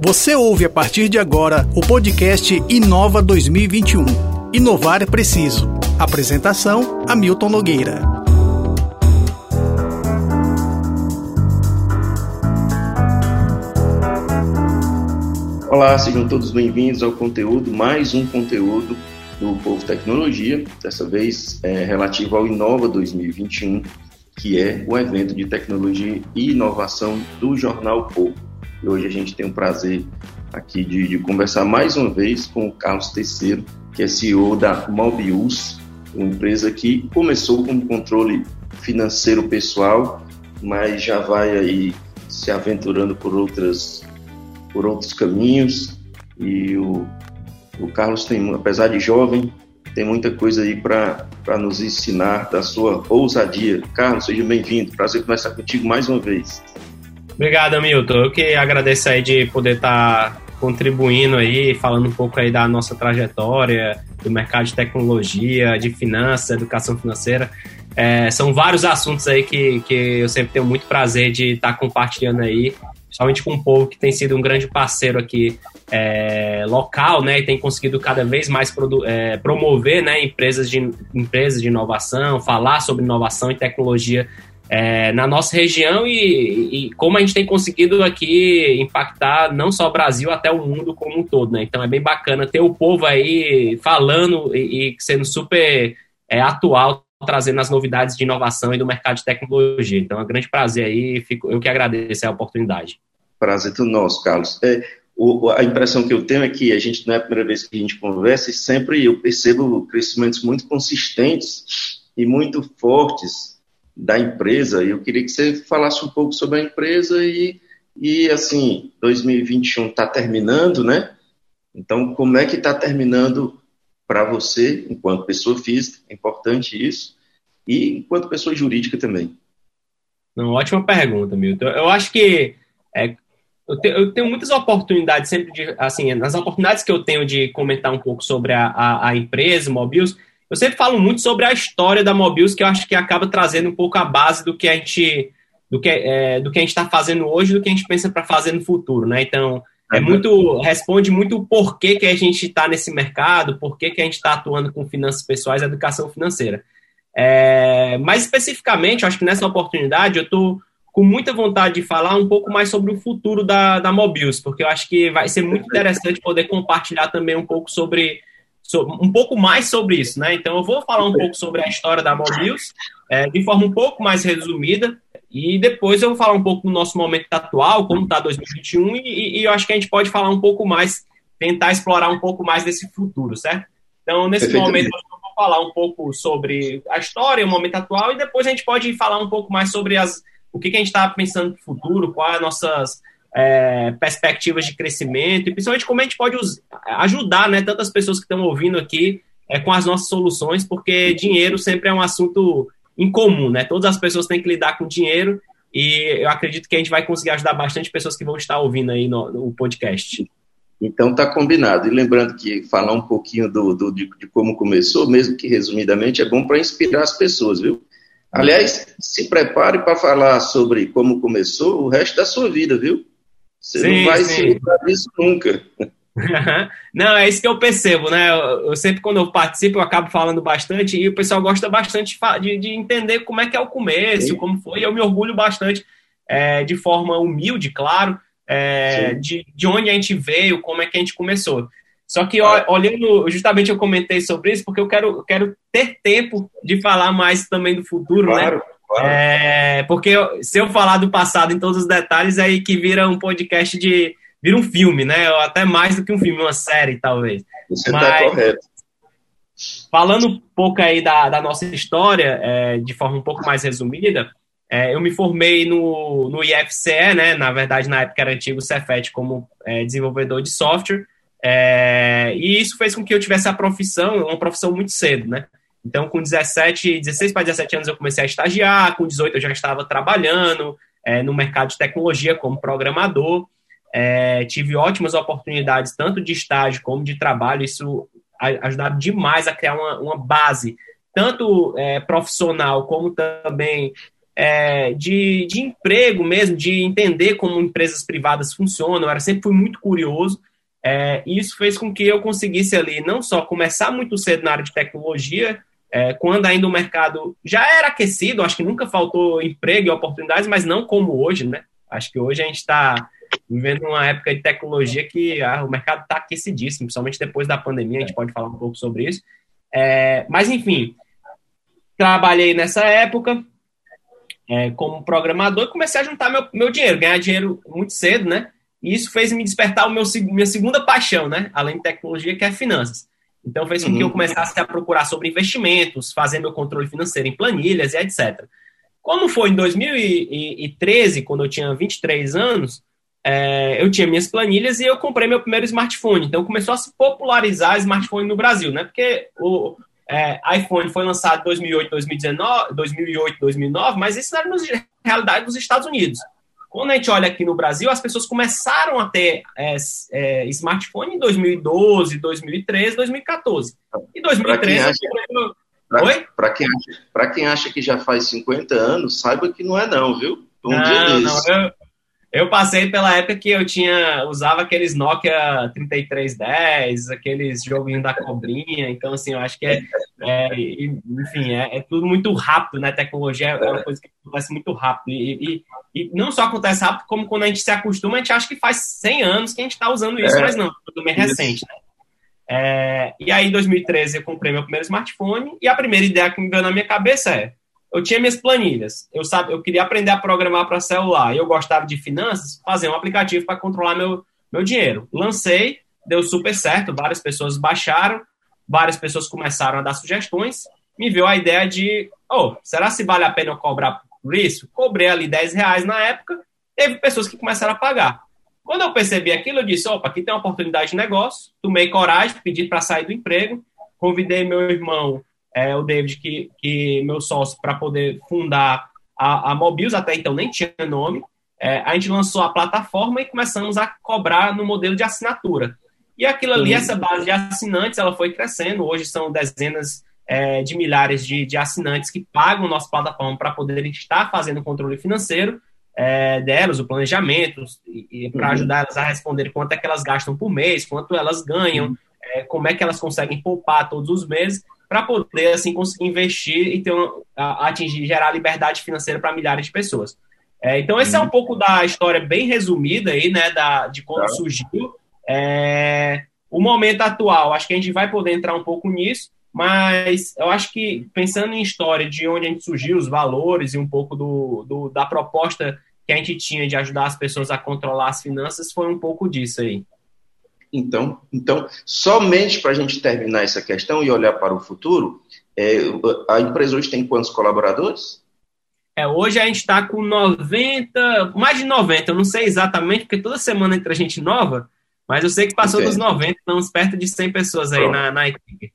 Você ouve a partir de agora o podcast Inova 2021. Inovar é preciso. Apresentação: Hamilton Nogueira. Olá, sejam todos bem-vindos ao conteúdo, mais um conteúdo do Povo Tecnologia, dessa vez é, relativo ao Inova 2021, que é o evento de tecnologia e inovação do Jornal Povo. E hoje a gente tem o prazer aqui de, de conversar mais uma vez com o Carlos Terceiro, que é CEO da Mobius, uma empresa que começou com controle financeiro pessoal, mas já vai aí se aventurando por outras por outros caminhos e o, o Carlos tem, apesar de jovem, tem muita coisa aí para nos ensinar da sua ousadia. Carlos, seja bem-vindo. Prazer conversar contigo mais uma vez. Obrigado, Milton. Eu que agradeço aí de poder estar tá contribuindo aí, falando um pouco aí da nossa trajetória, do mercado de tecnologia, de finanças, educação financeira. É, são vários assuntos aí que, que eu sempre tenho muito prazer de estar tá compartilhando aí, principalmente com o povo que tem sido um grande parceiro aqui é, local, né, e tem conseguido cada vez mais é, promover, né, empresas de, empresas de inovação, falar sobre inovação e tecnologia é, na nossa região e, e, como a gente tem conseguido aqui impactar não só o Brasil, até o mundo como um todo, né? Então é bem bacana ter o povo aí falando e, e sendo super é, atual, trazendo as novidades de inovação e do mercado de tecnologia. Então é um grande prazer aí, fico, eu que agradeço a oportunidade. Prazer todo nosso, Carlos. É, o, a impressão que eu tenho é que a gente não é a primeira vez que a gente conversa e sempre eu percebo crescimentos muito consistentes e muito fortes da empresa. Eu queria que você falasse um pouco sobre a empresa e, e assim, 2021 está terminando, né? Então, como é que está terminando para você, enquanto pessoa física, é importante isso, e enquanto pessoa jurídica também? Não, ótima pergunta, Milton. Eu acho que é, eu, te, eu, tenho muitas oportunidades sempre de, assim, nas oportunidades que eu tenho de comentar um pouco sobre a, a, a empresa, Mobius, eu sempre falo muito sobre a história da Mobius, que eu acho que acaba trazendo um pouco a base do que a gente do que, é, do que a gente está fazendo hoje, do que a gente pensa para fazer no futuro, né? Então, é muito responde muito o porquê que a gente está nesse mercado, porquê que a gente está atuando com finanças pessoais, educação financeira. É, mais especificamente, acho que nessa oportunidade eu estou com muita vontade de falar um pouco mais sobre o futuro da, da Mobius, porque eu acho que vai ser muito interessante poder compartilhar também um pouco sobre um pouco mais sobre isso, né? Então eu vou falar um pouco sobre a história da Mobius, é, de forma um pouco mais resumida, e depois eu vou falar um pouco do nosso momento atual, como está 2021, e, e, eu acho que a gente pode falar um pouco mais, tentar explorar um pouco mais desse futuro, certo? Então, nesse momento, eu vou falar um pouco sobre a história, o momento atual, e depois a gente pode falar um pouco mais sobre as, o que, que a gente está pensando no futuro, quais as nossas é, perspectivas de crescimento e principalmente como a gente pode ajudar né, tantas pessoas que estão ouvindo aqui é, com as nossas soluções, porque dinheiro sempre é um assunto incomum, né? Todas as pessoas têm que lidar com dinheiro e eu acredito que a gente vai conseguir ajudar bastante pessoas que vão estar ouvindo aí no, no podcast. Então tá combinado. E lembrando que falar um pouquinho do, do de, de, como começou, mesmo que resumidamente, é bom para inspirar as pessoas, viu? Aliás, se prepare para falar sobre como começou o resto da sua vida, viu? Você sim, não vai sim. se livrar disso nunca. Não, é isso que eu percebo, né? Eu, eu, sempre, quando eu participo, eu acabo falando bastante e o pessoal gosta bastante de, de entender como é que é o começo, sim. como foi. Eu me orgulho bastante, é, de forma humilde, claro, é, de, de onde a gente veio, como é que a gente começou. Só que olhando, justamente eu comentei sobre isso porque eu quero, quero ter tempo de falar mais também do futuro, né? claro. né? Claro. É, porque se eu falar do passado em todos os detalhes, é aí que vira um podcast de. vira um filme, né? Ou até mais do que um filme, uma série, talvez. Você está correto. Falando um pouco aí da, da nossa história, é, de forma um pouco mais resumida, é, eu me formei no, no IFCE, né? Na verdade, na época era antigo Cefet como é, desenvolvedor de software. É, e isso fez com que eu tivesse a profissão, uma profissão muito cedo, né? Então, com 17, 16 para 17 anos eu comecei a estagiar, com 18 eu já estava trabalhando é, no mercado de tecnologia como programador. É, tive ótimas oportunidades, tanto de estágio como de trabalho. Isso ajudava demais a criar uma, uma base, tanto é, profissional como também é, de, de emprego mesmo, de entender como empresas privadas funcionam. Eu era, sempre fui muito curioso. É, e isso fez com que eu conseguisse ali não só começar muito cedo na área de tecnologia, é, quando ainda o mercado já era aquecido, acho que nunca faltou emprego e oportunidades, mas não como hoje, né? Acho que hoje a gente está vivendo uma época de tecnologia que ah, o mercado está aquecidíssimo, principalmente depois da pandemia, a gente pode falar um pouco sobre isso. É, mas, enfim, trabalhei nessa época é, como programador e comecei a juntar meu, meu dinheiro, ganhar dinheiro muito cedo, né? E isso fez me despertar o meu, minha segunda paixão, né? Além de tecnologia, que é finanças. Então fez com uhum. que eu uhum. começasse a procurar sobre investimentos, fazer meu controle financeiro em planilhas e etc. Como foi em 2013, quando eu tinha 23 anos, é, eu tinha minhas planilhas e eu comprei meu primeiro smartphone. Então começou a se popularizar smartphone no Brasil, né? Porque o é, iPhone foi lançado em 2008, 2019, 2008, 2009, mas isso era na realidade dos Estados Unidos. Quando a gente olha aqui no Brasil, as pessoas começaram a ter é, é, smartphone em 2012, 2013, 2014. E 2013... Para quem, acha, quem acha que já faz 50 anos, saiba que não é não, viu? Um não, dia não, eu, eu passei pela época que eu tinha usava aqueles Nokia 3310, aqueles joguinhos da cobrinha. Então, assim, eu acho que é, é enfim, é, é, tudo muito rápido, né? Tecnologia é uma coisa que acontece muito rápido. E, e, e, não só acontece rápido, como quando a gente se acostuma, a gente acha que faz 100 anos que a gente está usando isso, é. mas não, é tudo bem recente, né? É, e aí, em 2013, eu comprei meu primeiro smartphone e a primeira ideia que me veio na minha cabeça é eu tinha minhas planilhas. Eu, sabe, eu queria aprender a programar para celular. Eu gostava de finanças, fazer um aplicativo para controlar meu, meu dinheiro. Lancei, deu super certo, várias pessoas baixaram, várias pessoas começaram a dar sugestões. Me veio a ideia de, oh, será se vale a pena eu cobrar por isso? Cobrei ali 10 reais na época, teve pessoas que começaram a pagar. Quando eu percebi aquilo, eu disse, opa, aqui tem uma oportunidade de negócio, tomei coragem, pedi para sair do emprego, convidei meu irmão é, o David, que, que meu sócio, para poder fundar a, a Mobius, até então nem tinha nome. É, a gente lançou a plataforma e começamos a cobrar no modelo de assinatura. E aquilo ali, essa base de assinantes, ela foi crescendo. Hoje são dezenas é, de milhares de, de, assinantes que pagam nossa plataforma para poderem estar fazendo o controle financeiro é, delas, o planejamento, e, e para uhum. ajudar elas a responder quanto é que elas gastam por mês, quanto elas ganham, é, como é que elas conseguem poupar todos os meses para poder assim conseguir investir e ter atingir gerar liberdade financeira para milhares de pessoas. É, então esse é um uhum. pouco da história bem resumida aí, né, da, de como tá. surgiu. É, o momento atual, acho que a gente vai poder entrar um pouco nisso, mas eu acho que pensando em história de onde a gente surgiu, os valores e um pouco do, do da proposta que a gente tinha de ajudar as pessoas a controlar as finanças, foi um pouco disso aí. Então, então somente para a gente terminar essa questão e olhar para o futuro, é, a empresa hoje tem quantos colaboradores? É, hoje a gente está com 90, mais de 90, eu não sei exatamente, porque toda semana entra gente nova, mas eu sei que passou Entendo. dos 90, estamos perto de 100 pessoas aí na, na equipe.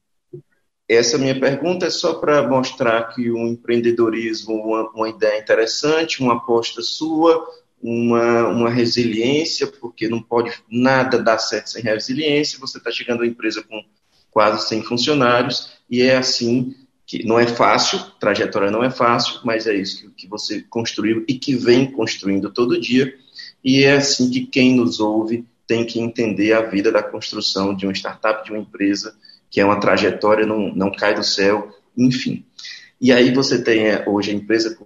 Essa minha pergunta é só para mostrar que o empreendedorismo, uma, uma ideia interessante, uma aposta sua, uma, uma resiliência, porque não pode nada dar certo sem resiliência. Você está chegando à empresa com quase 100 funcionários e é assim que não é fácil, trajetória não é fácil, mas é isso que, que você construiu e que vem construindo todo dia. E é assim que quem nos ouve tem que entender a vida da construção de uma startup, de uma empresa, que é uma trajetória, não, não cai do céu, enfim. E aí você tem é, hoje a empresa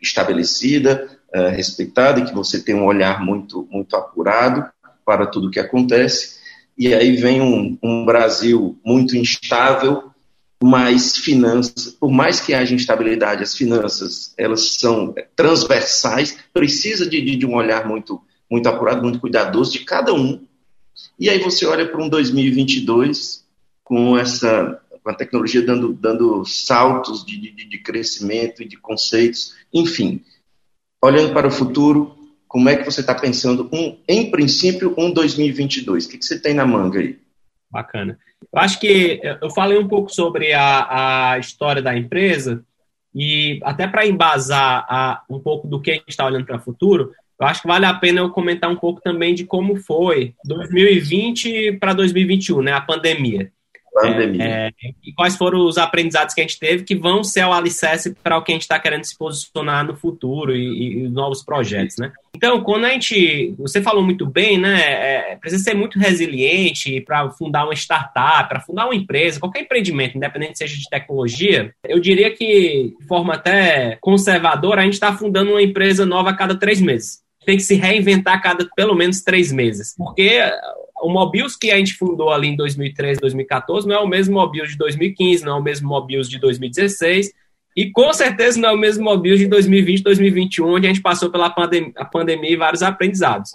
estabelecida, uh, respeitada e que você tem um olhar muito, muito apurado para tudo o que acontece. E aí vem um, um Brasil muito instável, mas finanças, por mais que haja instabilidade, as finanças elas são transversais, precisa de, de um olhar muito, muito apurado, muito cuidadoso de cada um. E aí você olha para um 2022 com essa com a tecnologia dando, dando saltos de, de, de crescimento e de conceitos, enfim olhando para o futuro, como é que você está pensando, um, em princípio, um 2022? O que, que você tem na manga aí? Bacana. Eu acho que eu falei um pouco sobre a, a história da empresa e até para embasar a, um pouco do que a gente está olhando para o futuro, eu acho que vale a pena eu comentar um pouco também de como foi 2020 para 2021, né, a pandemia. Pandemia. É, é, e quais foram os aprendizados que a gente teve que vão ser o alicerce para o que a gente está querendo se posicionar no futuro e, e, novos projetos, né? Então, quando a gente, você falou muito bem, né? É, precisa ser muito resiliente para fundar uma startup, para fundar uma empresa, qualquer empreendimento, independente seja de tecnologia. Eu diria que, de forma até conservadora, a gente está fundando uma empresa nova a cada três meses tem que se reinventar a cada pelo menos três meses. Porque o Mobius que a gente fundou ali em 2013, 2014 não é o mesmo Mobius de 2015, não é o mesmo Mobius de 2016 e com certeza não é o mesmo Mobius de 2020, 2021, onde a gente passou pela pandem a pandemia e vários aprendizados.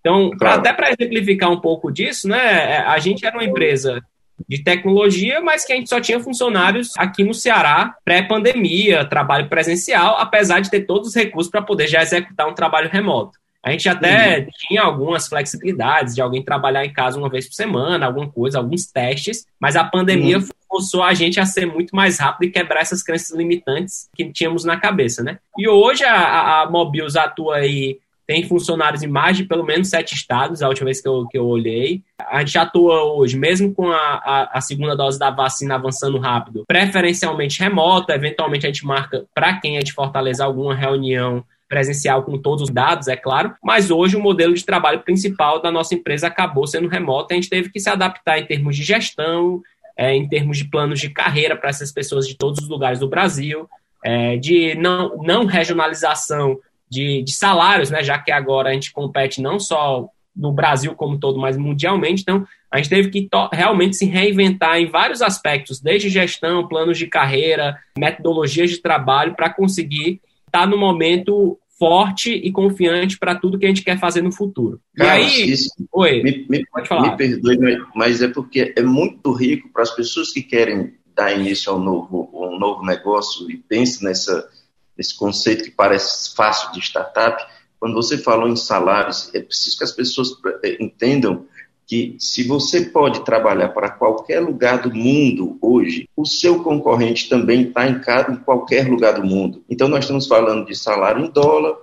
Então, claro. até para exemplificar um pouco disso, né, é, a gente era uma empresa de tecnologia, mas que a gente só tinha funcionários aqui no Ceará pré-pandemia, trabalho presencial, apesar de ter todos os recursos para poder já executar um trabalho remoto. A gente até uhum. tinha algumas flexibilidades de alguém trabalhar em casa uma vez por semana, alguma coisa, alguns testes, mas a pandemia uhum. forçou a gente a ser muito mais rápido e quebrar essas crenças limitantes que tínhamos na cabeça, né? E hoje a, a Mobius atua aí, tem funcionários em mais de pelo menos sete estados, a última vez que eu, que eu olhei. A gente atua hoje, mesmo com a, a, a segunda dose da vacina avançando rápido, preferencialmente remota, eventualmente a gente marca para quem é de Fortaleza alguma reunião presencial com todos os dados, é claro, mas hoje o modelo de trabalho principal da nossa empresa acabou sendo remoto, a gente teve que se adaptar em termos de gestão, é, em termos de planos de carreira para essas pessoas de todos os lugares do Brasil, é, de não, não regionalização de, de salários, né, já que agora a gente compete não só no Brasil como todo, mas mundialmente. Então, a gente teve que realmente se reinventar em vários aspectos, desde gestão, planos de carreira, metodologias de trabalho, para conseguir estar no momento forte e confiante para tudo que a gente quer fazer no futuro. Carlos, e aí, isso, oi, me, me, pode falar. Me perdoe, mas é porque é muito rico para as pessoas que querem dar início ao novo, um novo negócio e pensam nessa, nesse conceito que parece fácil de startup. Quando você falou em salários, é preciso que as pessoas eh, entendam que se você pode trabalhar para qualquer lugar do mundo hoje, o seu concorrente também está em, em qualquer lugar do mundo. Então nós estamos falando de salário em dólar,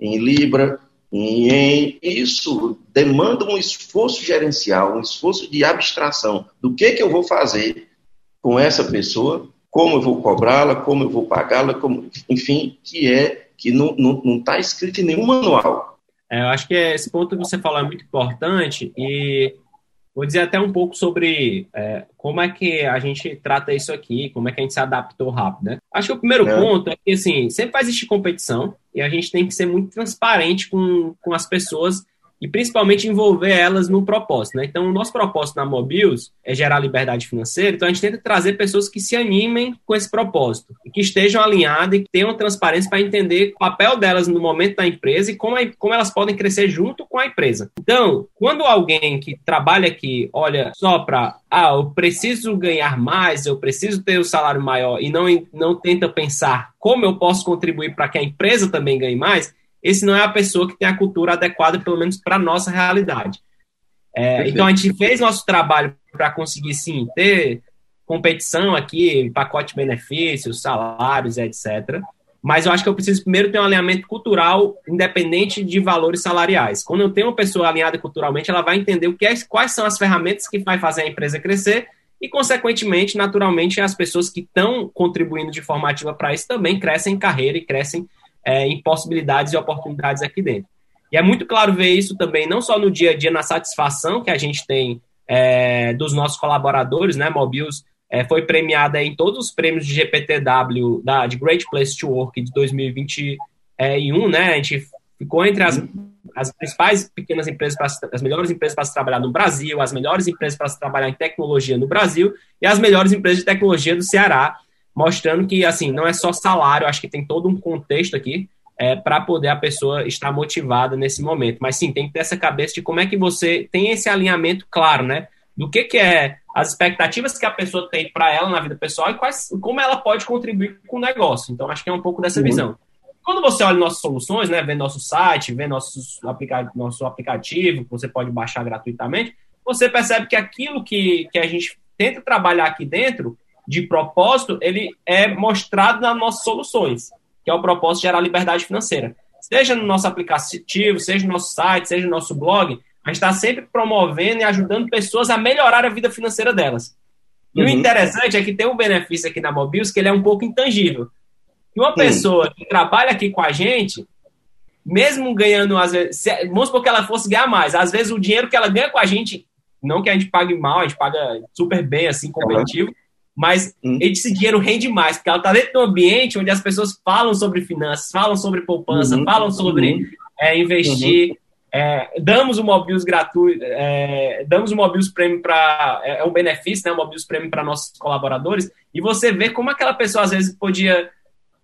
em libra, em. Isso demanda um esforço gerencial, um esforço de abstração do que que eu vou fazer com essa pessoa, como eu vou cobrá-la, como eu vou pagá-la, enfim, que é que não está tá escrito em nenhum manual. É, eu acho que esse ponto que você falou é muito importante e vou dizer até um pouco sobre é, como é que a gente trata isso aqui, como é que a gente se adaptou rápido, né? Acho que o primeiro é. ponto é que, assim, sempre vai existir competição e a gente tem que ser muito transparente com, com as pessoas e principalmente envolver elas no propósito. Né? Então, o nosso propósito na Mobius é gerar liberdade financeira, então a gente tenta trazer pessoas que se animem com esse propósito, que estejam alinhadas e que tenham transparência para entender o papel delas no momento da empresa e como, como elas podem crescer junto com a empresa. Então, quando alguém que trabalha aqui olha só para, ah, eu preciso ganhar mais, eu preciso ter o um salário maior e não, não tenta pensar como eu posso contribuir para que a empresa também ganhe mais, esse não é a pessoa que tem a cultura adequada, pelo menos para a nossa realidade. É, então a gente fez nosso trabalho para conseguir sim ter competição aqui, pacote de benefícios, salários, etc. Mas eu acho que eu preciso primeiro ter um alinhamento cultural independente de valores salariais. Quando eu tenho uma pessoa alinhada culturalmente, ela vai entender o que é, quais são as ferramentas que vai fazer a empresa crescer e, consequentemente, naturalmente, as pessoas que estão contribuindo de forma ativa para isso também crescem em carreira e crescem é, em possibilidades e oportunidades aqui dentro. E é muito claro ver isso também, não só no dia a dia, na satisfação que a gente tem é, dos nossos colaboradores, né? Mobius é, foi premiada em todos os prêmios de GPTW, da, de Great Place to Work de 2021, né? A gente ficou entre as, as principais pequenas empresas, as melhores empresas para se trabalhar no Brasil, as melhores empresas para se trabalhar em tecnologia no Brasil e as melhores empresas de tecnologia do Ceará mostrando que, assim, não é só salário, acho que tem todo um contexto aqui é, para poder a pessoa estar motivada nesse momento. Mas sim, tem que ter essa cabeça de como é que você tem esse alinhamento claro, né? Do que, que é as expectativas que a pessoa tem para ela na vida pessoal e quais, como ela pode contribuir com o negócio. Então, acho que é um pouco dessa uhum. visão. Quando você olha nossas soluções, né, vê nosso site, vê nossos aplica nosso aplicativo, que você pode baixar gratuitamente, você percebe que aquilo que, que a gente tenta trabalhar aqui dentro de propósito, ele é mostrado nas nossas soluções, que é o propósito de gerar liberdade financeira. Seja no nosso aplicativo, seja no nosso site, seja no nosso blog, a gente está sempre promovendo e ajudando pessoas a melhorar a vida financeira delas. E uhum. o interessante é que tem um benefício aqui na Mobius que ele é um pouco intangível. E uma pessoa que trabalha aqui com a gente, mesmo ganhando, às vezes, vamos supor que ela fosse ganhar mais, às vezes o dinheiro que ela ganha com a gente, não que a gente pague mal, a gente paga super bem, assim, competitivo, uhum. Mas uhum. esse dinheiro rende mais, porque ela está dentro de um ambiente onde as pessoas falam sobre finanças, falam sobre poupança, uhum. falam sobre é, investir. Uhum. É, damos o Mobius gratuito, é, damos o Mobius Premium para. É, é, um benefício, né? O Mobius Premium para nossos colaboradores. E você vê como aquela pessoa às vezes podia.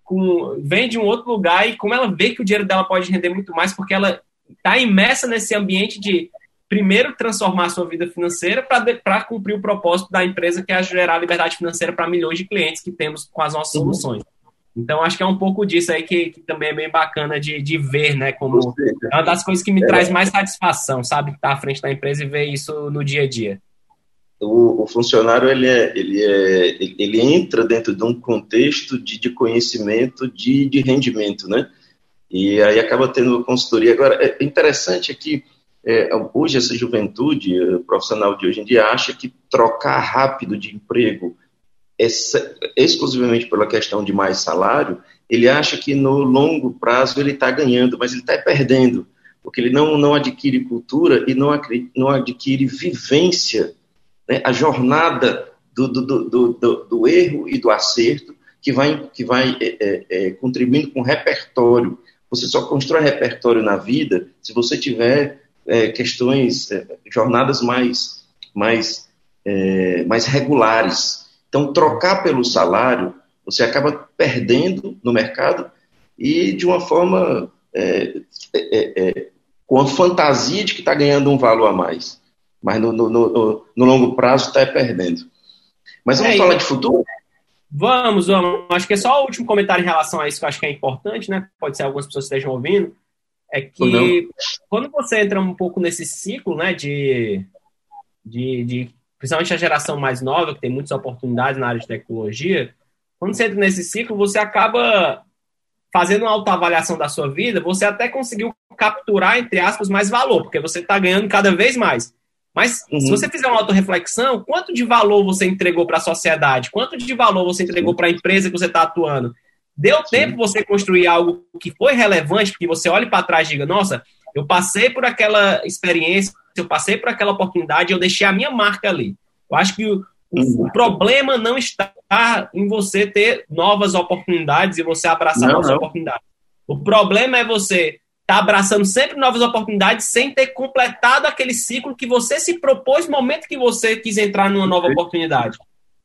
Com, vem de um outro lugar e como ela vê que o dinheiro dela pode render muito mais, porque ela está imersa nesse ambiente de primeiro transformar sua vida financeira para cumprir o propósito da empresa, que é gerar liberdade financeira para milhões de clientes que temos com as nossas uhum. soluções. Então, acho que é um pouco disso aí que, que também é bem bacana de, de ver, né? Como é uma das coisas que me é. traz mais satisfação, sabe? Estar à frente da empresa e ver isso no dia a dia. O, o funcionário, ele, é, ele, é, ele entra dentro de um contexto de, de conhecimento, de, de rendimento, né? E aí acaba tendo consultoria. Agora, é interessante aqui, é, hoje essa juventude profissional de hoje em dia acha que trocar rápido de emprego exclusivamente pela questão de mais salário, ele acha que no longo prazo ele está ganhando, mas ele está perdendo, porque ele não, não adquire cultura e não, não adquire vivência, né, a jornada do, do, do, do, erro e do acerto que vai, que vai é, é, contribuindo com repertório. Você só constrói repertório na vida se você tiver é, questões, é, jornadas mais, mais, é, mais regulares, então, trocar pelo salário, você acaba perdendo no mercado e de uma forma é, é, é, com a fantasia de que está ganhando um valor a mais. Mas no, no, no, no longo prazo está perdendo. Mas vamos falar de futuro? Vamos, vamos. Acho que é só o último comentário em relação a isso que eu acho que é importante, né? Pode ser algumas pessoas estejam ouvindo. É que quando você entra um pouco nesse ciclo, né, de, de, de principalmente a geração mais nova, que tem muitas oportunidades na área de tecnologia, quando você entra nesse ciclo, você acaba fazendo uma autoavaliação da sua vida, você até conseguiu capturar, entre aspas, mais valor, porque você está ganhando cada vez mais. Mas uhum. se você fizer uma autorreflexão, quanto de valor você entregou para a sociedade? Quanto de valor você entregou para a empresa que você está atuando? Deu tempo você construir algo que foi relevante, porque você olha para trás e diga, nossa, eu passei por aquela experiência, eu passei por aquela oportunidade, eu deixei a minha marca ali. Eu acho que o, o, problema não está em você ter novas oportunidades e você abraçar não, novas não. oportunidades. O problema é você estar tá abraçando sempre novas oportunidades sem ter completado aquele ciclo que você se propôs no momento que você quis entrar numa nova oportunidade.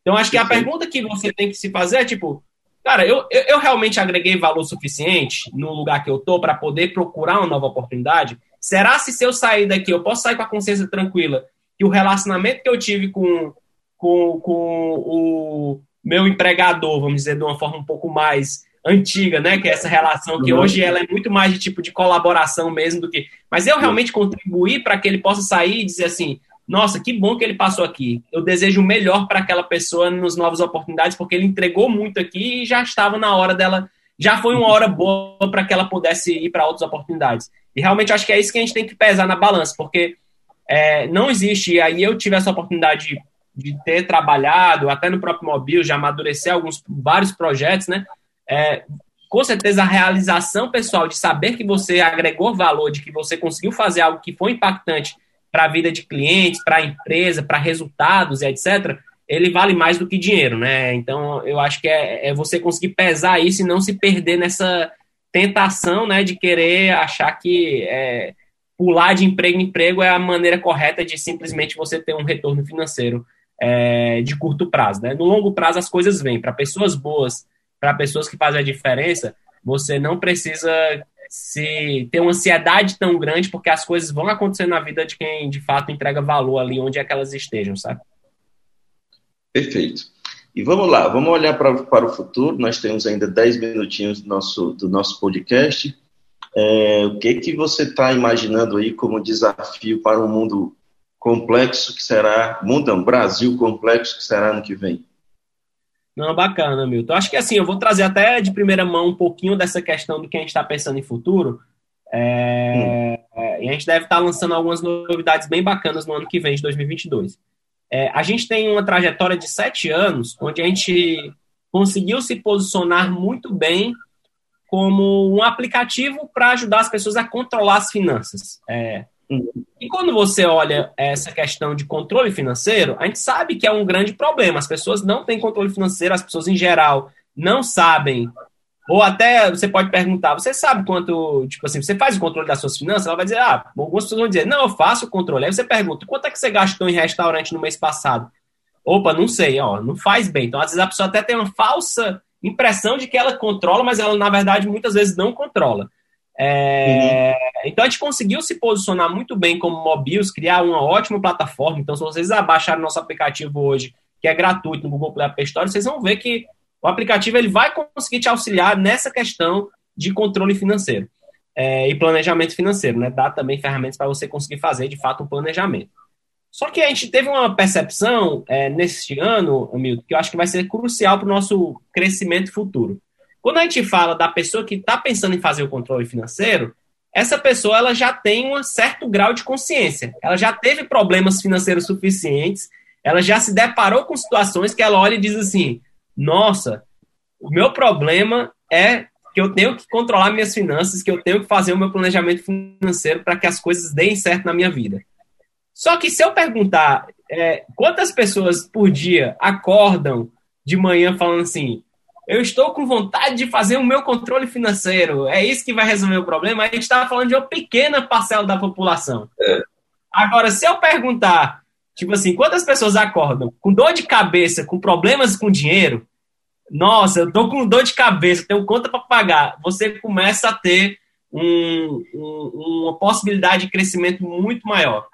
Então, acho que a pergunta que você tem que se fazer é tipo, cara, eu, eu, eu realmente agreguei valor suficiente no lugar que eu tô para poder procurar uma nova oportunidade? Será se se eu sair daqui, eu posso sair com a consciência tranquila que o relacionamento que eu tive com, com, com o meu empregador, vamos dizer, de uma forma um pouco mais antiga, né? Que é essa relação que hoje ela é muito mais de tipo de colaboração mesmo do que. Mas eu realmente contribuir para que ele possa sair e dizer assim: nossa, que bom que ele passou aqui. Eu desejo o melhor para aquela pessoa nas novas oportunidades, porque ele entregou muito aqui e já estava na hora dela. Já foi uma hora boa para que ela pudesse ir para outras oportunidades. E realmente acho que é isso que a gente tem que pesar na balança, porque é, não existe, e aí eu tive essa oportunidade de, de, ter trabalhado, até no próprio Mobil, já amadurecer alguns, vários projetos, né? É, com certeza a realização pessoal de saber que você agregou valor, de que você conseguiu fazer algo que foi impactante para a vida de clientes, para a empresa, para resultados e etc., ele vale mais do que dinheiro, né? Então eu acho que é, é você conseguir pesar isso e não se perder nessa tentação, né, de querer achar que é, pular de emprego em emprego é a maneira correta de simplesmente você ter um retorno financeiro é, de curto prazo, né? No longo prazo as coisas vêm. Para pessoas boas, para pessoas que fazem a diferença, você não precisa se ter uma ansiedade tão grande, porque as coisas vão acontecer na vida de quem de fato entrega valor ali onde é que elas estejam, sabe? Perfeito. E vamos lá, vamos olhar pra, para o futuro. Nós temos ainda 10 minutinhos do nosso, do nosso podcast. É, o que, que você está imaginando aí como desafio para um mundo complexo que será, mundo um Brasil complexo que será no que vem? Não, bacana, Milton. Acho que assim, eu vou trazer até de primeira mão um pouquinho dessa questão do que a gente está pensando em futuro. É, hum. E a gente deve estar tá lançando algumas novidades bem bacanas no ano que vem, de 2022. É, a gente tem uma trajetória de sete anos, onde a gente conseguiu se posicionar muito bem como um aplicativo para ajudar as pessoas a controlar as finanças. É, e quando você olha essa questão de controle financeiro, a gente sabe que é um grande problema. As pessoas não têm controle financeiro, as pessoas em geral não sabem. Ou até você pode perguntar, você sabe quanto, tipo assim, você faz o controle das suas finanças? Ela vai dizer, ah, algumas pessoas vão dizer, não, eu faço o controle. Aí você pergunta, quanto é que você gastou em restaurante no mês passado? Opa, não sei, ó, não faz bem. Então, às vezes a pessoa até tem uma falsa impressão de que ela controla, mas ela, na verdade, muitas vezes não controla. É, uhum. Então a gente conseguiu se posicionar muito bem como Mobius, criar uma ótima plataforma. Então, se vocês abaixarem nosso aplicativo hoje, que é gratuito no Google Play App Store, vocês vão ver que o aplicativo ele vai conseguir te auxiliar nessa questão de controle financeiro é, e planejamento financeiro, né? Dá também ferramentas para você conseguir fazer de fato um planejamento. Só que a gente teve uma percepção é, neste ano, Hamilton, que eu acho que vai ser crucial para o nosso crescimento futuro. Quando a gente fala da pessoa que está pensando em fazer o controle financeiro, essa pessoa ela já tem um certo grau de consciência. Ela já teve problemas financeiros suficientes, ela já se deparou com situações que ela olha e diz assim: nossa, o meu problema é que eu tenho que controlar minhas finanças, que eu tenho que fazer o meu planejamento financeiro para que as coisas deem certo na minha vida. Só que se eu perguntar é, quantas pessoas por dia acordam de manhã falando assim, eu estou com vontade de fazer o meu controle financeiro. É isso que vai resolver o problema. A gente está falando de uma pequena parcela da população. Agora, se eu perguntar, tipo assim, quantas pessoas acordam com dor de cabeça, com problemas com dinheiro? Nossa, eu tô com dor de cabeça, tenho conta para pagar. Você começa a ter um, um, uma possibilidade de crescimento muito maior.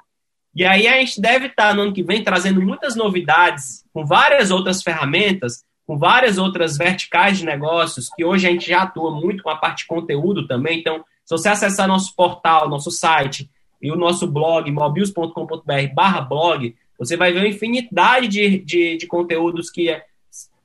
E aí a gente deve estar no ano que vem trazendo muitas novidades com várias outras ferramentas com várias outras verticais de negócios, que hoje a gente já atua muito com a parte de conteúdo também. Então, se você acessar nosso portal, nosso site e o nosso blog, mobius.com.br barra blog, você vai ver uma infinidade de, de, de conteúdos que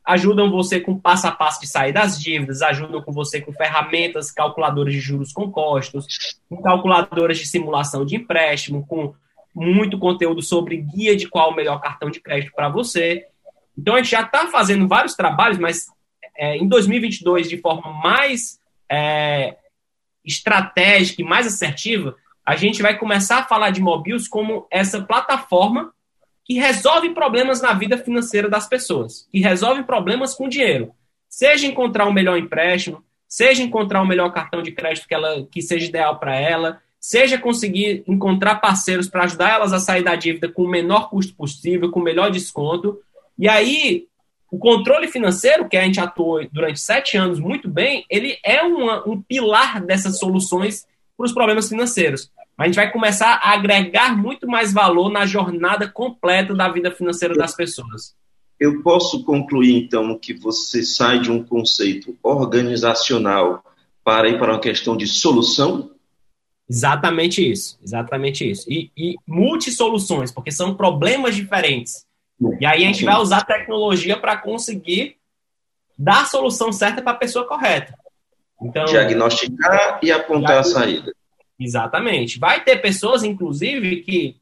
ajudam você com passo a passo de sair das dívidas, ajudam com você com ferramentas, calculadoras de juros compostos, com calculadoras de simulação de empréstimo, com muito conteúdo sobre guia de qual o melhor cartão de crédito para você. Então, a gente já está fazendo vários trabalhos, mas é, em 2022, de forma mais é, estratégica e mais assertiva, a gente vai começar a falar de Mobius como essa plataforma que resolve problemas na vida financeira das pessoas, que resolve problemas com dinheiro. Seja encontrar um melhor empréstimo, seja encontrar um melhor cartão de crédito que, ela, que seja ideal para ela, seja conseguir encontrar parceiros para ajudar elas a sair da dívida com o menor custo possível, com o melhor desconto, e aí, o controle financeiro, que a gente atuou durante sete anos muito bem, ele é uma, um pilar dessas soluções para os problemas financeiros. A gente vai começar a agregar muito mais valor na jornada completa da vida financeira das pessoas. Eu posso concluir, então, que você sai de um conceito organizacional para ir para uma questão de solução? Exatamente isso, exatamente isso. E, e multisoluções, porque são problemas diferentes. E aí a gente vai usar tecnologia para conseguir dar a solução certa para a pessoa correta. Então, Diagnosticar e apontar a saída. Exatamente. Vai ter pessoas, inclusive, que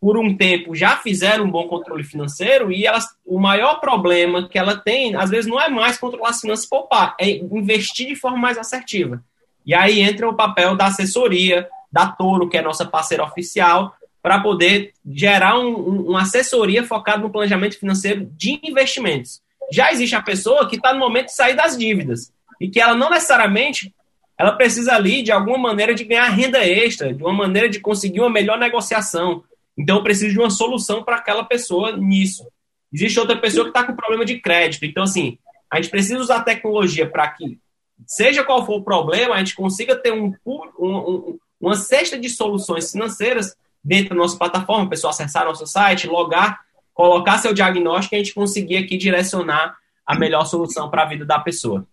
por um tempo já fizeram um bom controle financeiro e elas, o maior problema que ela tem, às vezes, não é mais controlar as finanças poupar, é investir de forma mais assertiva. E aí entra o papel da assessoria, da Toro, que é nossa parceira oficial, para poder gerar um, um, uma assessoria focada no planejamento financeiro de investimentos. Já existe a pessoa que está no momento de sair das dívidas e que ela não necessariamente ela precisa ali de alguma maneira de ganhar renda extra, de uma maneira de conseguir uma melhor negociação. Então eu preciso de uma solução para aquela pessoa nisso. Existe outra pessoa que está com problema de crédito. Então, assim, a gente precisa usar tecnologia para que, seja qual for o problema, a gente consiga ter um, um, uma cesta de soluções financeiras dentro da nossa plataforma, a pessoa acessar nosso site, logar, colocar seu diagnóstico e a gente conseguir aqui direcionar a melhor solução para a vida da pessoa.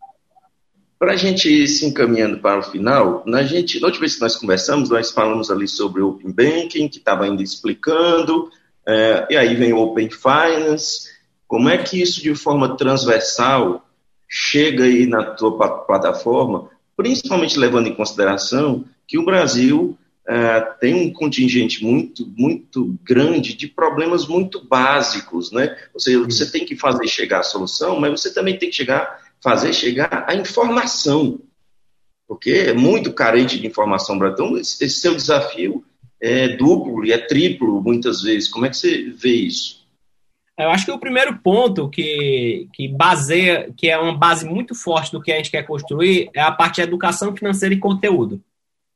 Para a gente ir se encaminhando para o final, na, gente, na última vez que nós conversamos, nós falamos ali sobre o Open Banking, que estava ainda explicando, é, e aí vem o Open Finance. Como é que isso, de forma transversal, chega aí na tua plataforma, principalmente levando em consideração que o Brasil uh, tem um contingente muito, muito grande de problemas muito básicos, né? Ou seja, você tem que fazer chegar a solução, mas você também tem que chegar, fazer chegar a informação, porque é muito carente de informação, Então, esse, esse seu desafio é duplo e é triplo, muitas vezes. Como é que você vê isso? Eu acho que o primeiro ponto que, que baseia, que é uma base muito forte do que a gente quer construir, é a parte de educação financeira e conteúdo.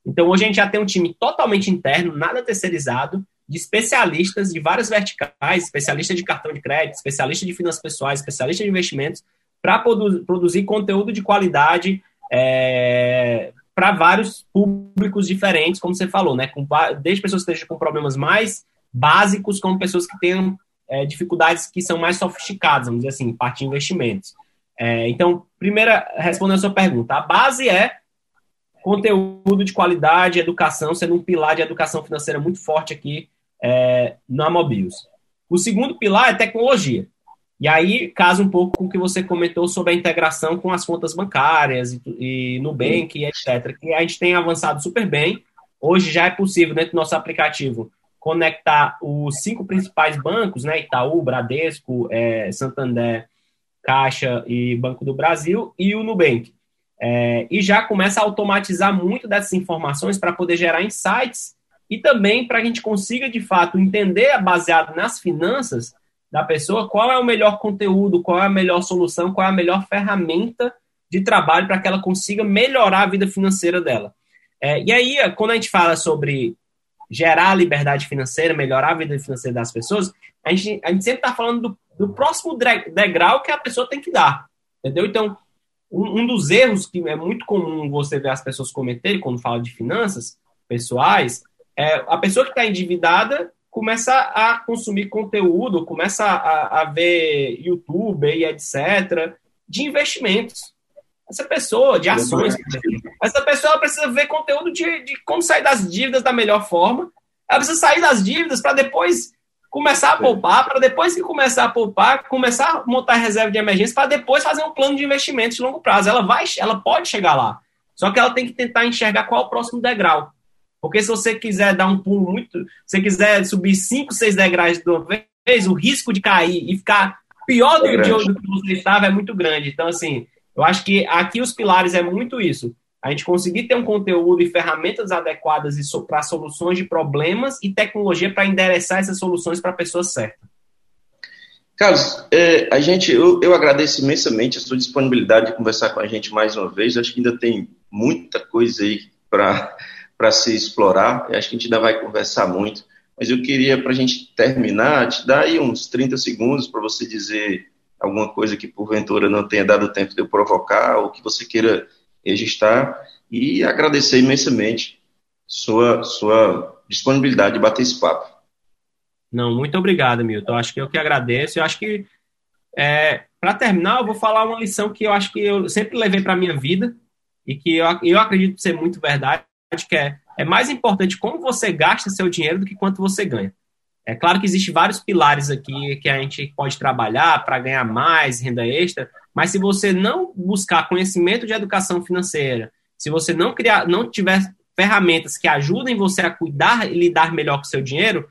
Então, hoje a gente já tem um time totalmente interno, nada terceirizado, de especialistas de várias verticais, especialista de cartão de crédito, especialista de finanças pessoais, especialista de investimentos, para produ produzir conteúdo de qualidade é, para vários públicos diferentes, como você falou, né? Com, desde pessoas que estejam com problemas mais básicos, como pessoas que tenham é, dificuldades que são mais sofisticadas, vamos dizer assim, parte de investimentos. É, então, primeira, respondendo a sua pergunta, a base é conteúdo de qualidade, educação, sendo um pilar de educação financeira muito forte aqui é, na Mobius. O segundo pilar é tecnologia. E aí casa um pouco com o que você comentou sobre a integração com as contas bancárias e, e Nubank, e etc., que a gente tem avançado super bem. Hoje já é possível, dentro do nosso aplicativo, conectar os cinco principais bancos, né? Itaú, Bradesco, é, Santander, Caixa e Banco do Brasil, e o Nubank. É, e já começa a automatizar muito dessas informações para poder gerar insights e também para a gente consiga, de fato, entender, baseado nas finanças da pessoa, qual é o melhor conteúdo, qual é a melhor solução, qual é a melhor ferramenta de trabalho para que ela consiga melhorar a vida financeira dela. É, e aí, quando a gente fala sobre gerar liberdade financeira, melhorar a vida financeira das pessoas, a gente, a gente sempre está falando do, do próximo degrau que a pessoa tem que dar. Entendeu? Então, um, um, dos erros que é muito comum você ver as pessoas cometerem quando fala de finanças pessoais é a pessoa que está endividada começa a consumir conteúdo, começa a, a ver YouTube e etc. de investimentos. Essa pessoa, de ações, essa pessoa precisa ver conteúdo de, de como sair das dívidas da melhor forma. Ela precisa sair das dívidas para depois começar a poupar, para depois que começar a poupar, começar a montar reserva de emergência, para depois fazer um plano de investimento de longo prazo. Ela vai, ela pode chegar lá. Só que ela tem que tentar enxergar qual é o próximo degrau. Porque se você quiser dar um pulo muito, se você quiser subir 5, 6 degraus de uma vez, o risco de cair e ficar pior do, é que você estava é muito grande. Então, assim, eu acho que aqui os pilares é muito isso a gente conseguir ter um conteúdo e ferramentas adequadas para soluções de problemas e tecnologia para endereçar essas soluções para a pessoa certa. Carlos, é, a gente, eu, eu, agradeço imensamente a sua disponibilidade de conversar com a gente mais uma vez. Acho que ainda tem muita coisa aí para se explorar. Acho que a gente ainda vai conversar muito. Mas eu queria, para a gente terminar, te dar aí uns 30 segundos para você dizer alguma coisa que porventura não tenha dado tempo de eu provocar, ou que você queira registrar e agradecer imensamente sua, sua disponibilidade de bater esse papo. Não, muito obrigado, Milton. Acho que eu que agradeço. Eu acho que, é, para terminar, eu vou falar uma lição que eu acho que eu sempre levei para a minha vida e que eu, eu acredito ser muito verdade, que é, é mais importante como você gasta seu dinheiro do que quanto você ganha. É claro que existem vários pilares aqui que a gente pode trabalhar para ganhar mais renda extra, mas se você não buscar conhecimento de educação financeira, se você não criar, não tiver ferramentas que ajudem você a cuidar e lidar melhor com o seu dinheiro,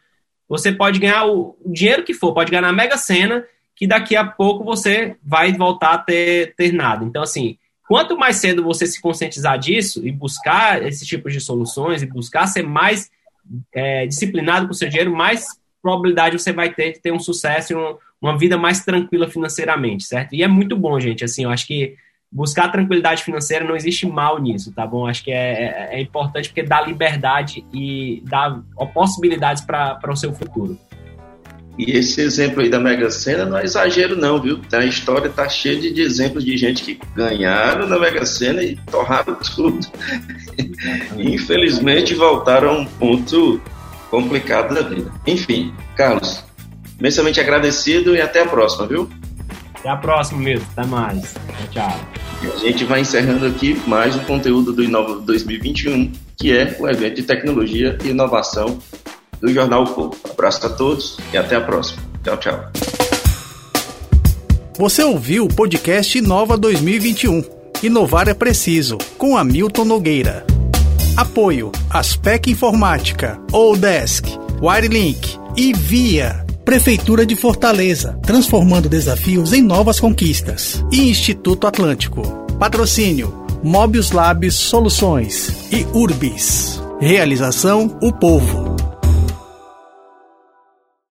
você pode ganhar o, dinheiro que for, pode ganhar na Mega Sena, que daqui a pouco você vai voltar a ter, ter nada. Então, assim, quanto mais cedo você se conscientizar disso e buscar esse tipo de soluções e buscar ser mais é, disciplinado com o seu dinheiro, mais probabilidade você vai ter de ter um sucesso e um, uma vida mais tranquila financeiramente, certo? E é muito bom, gente. Assim, eu acho que buscar tranquilidade financeira não existe mal nisso, tá bom? Acho que é, é, é importante porque dá liberdade e dá possibilidades para o seu futuro. E esse exemplo aí da Mega Sena não é exagero, não, viu? A história tá cheia de, exemplos de gente que ganharam na Mega Sena e torraram tudo. Infelizmente voltaram a um ponto complicado da vida. Enfim, Carlos, imensamente agradecido e até a próxima, viu? Até a próxima, mesmo. Até mais. Tchau, tchau. A gente vai encerrando aqui mais um conteúdo do Inova 2021, que é o evento de tecnologia e inovação do Jornal o Povo. Abraço a todos e até a próxima. Tchau, tchau. Você ouviu o podcast Inova 2021. Inovar é preciso, com Hamilton Nogueira. Apoio Aspec Informática, Odesk, Wirelink e Via. Prefeitura de Fortaleza, transformando desafios em novas conquistas. E Instituto Atlântico. Patrocínio Mobius Labs Soluções e Urbis. Realização O Povo.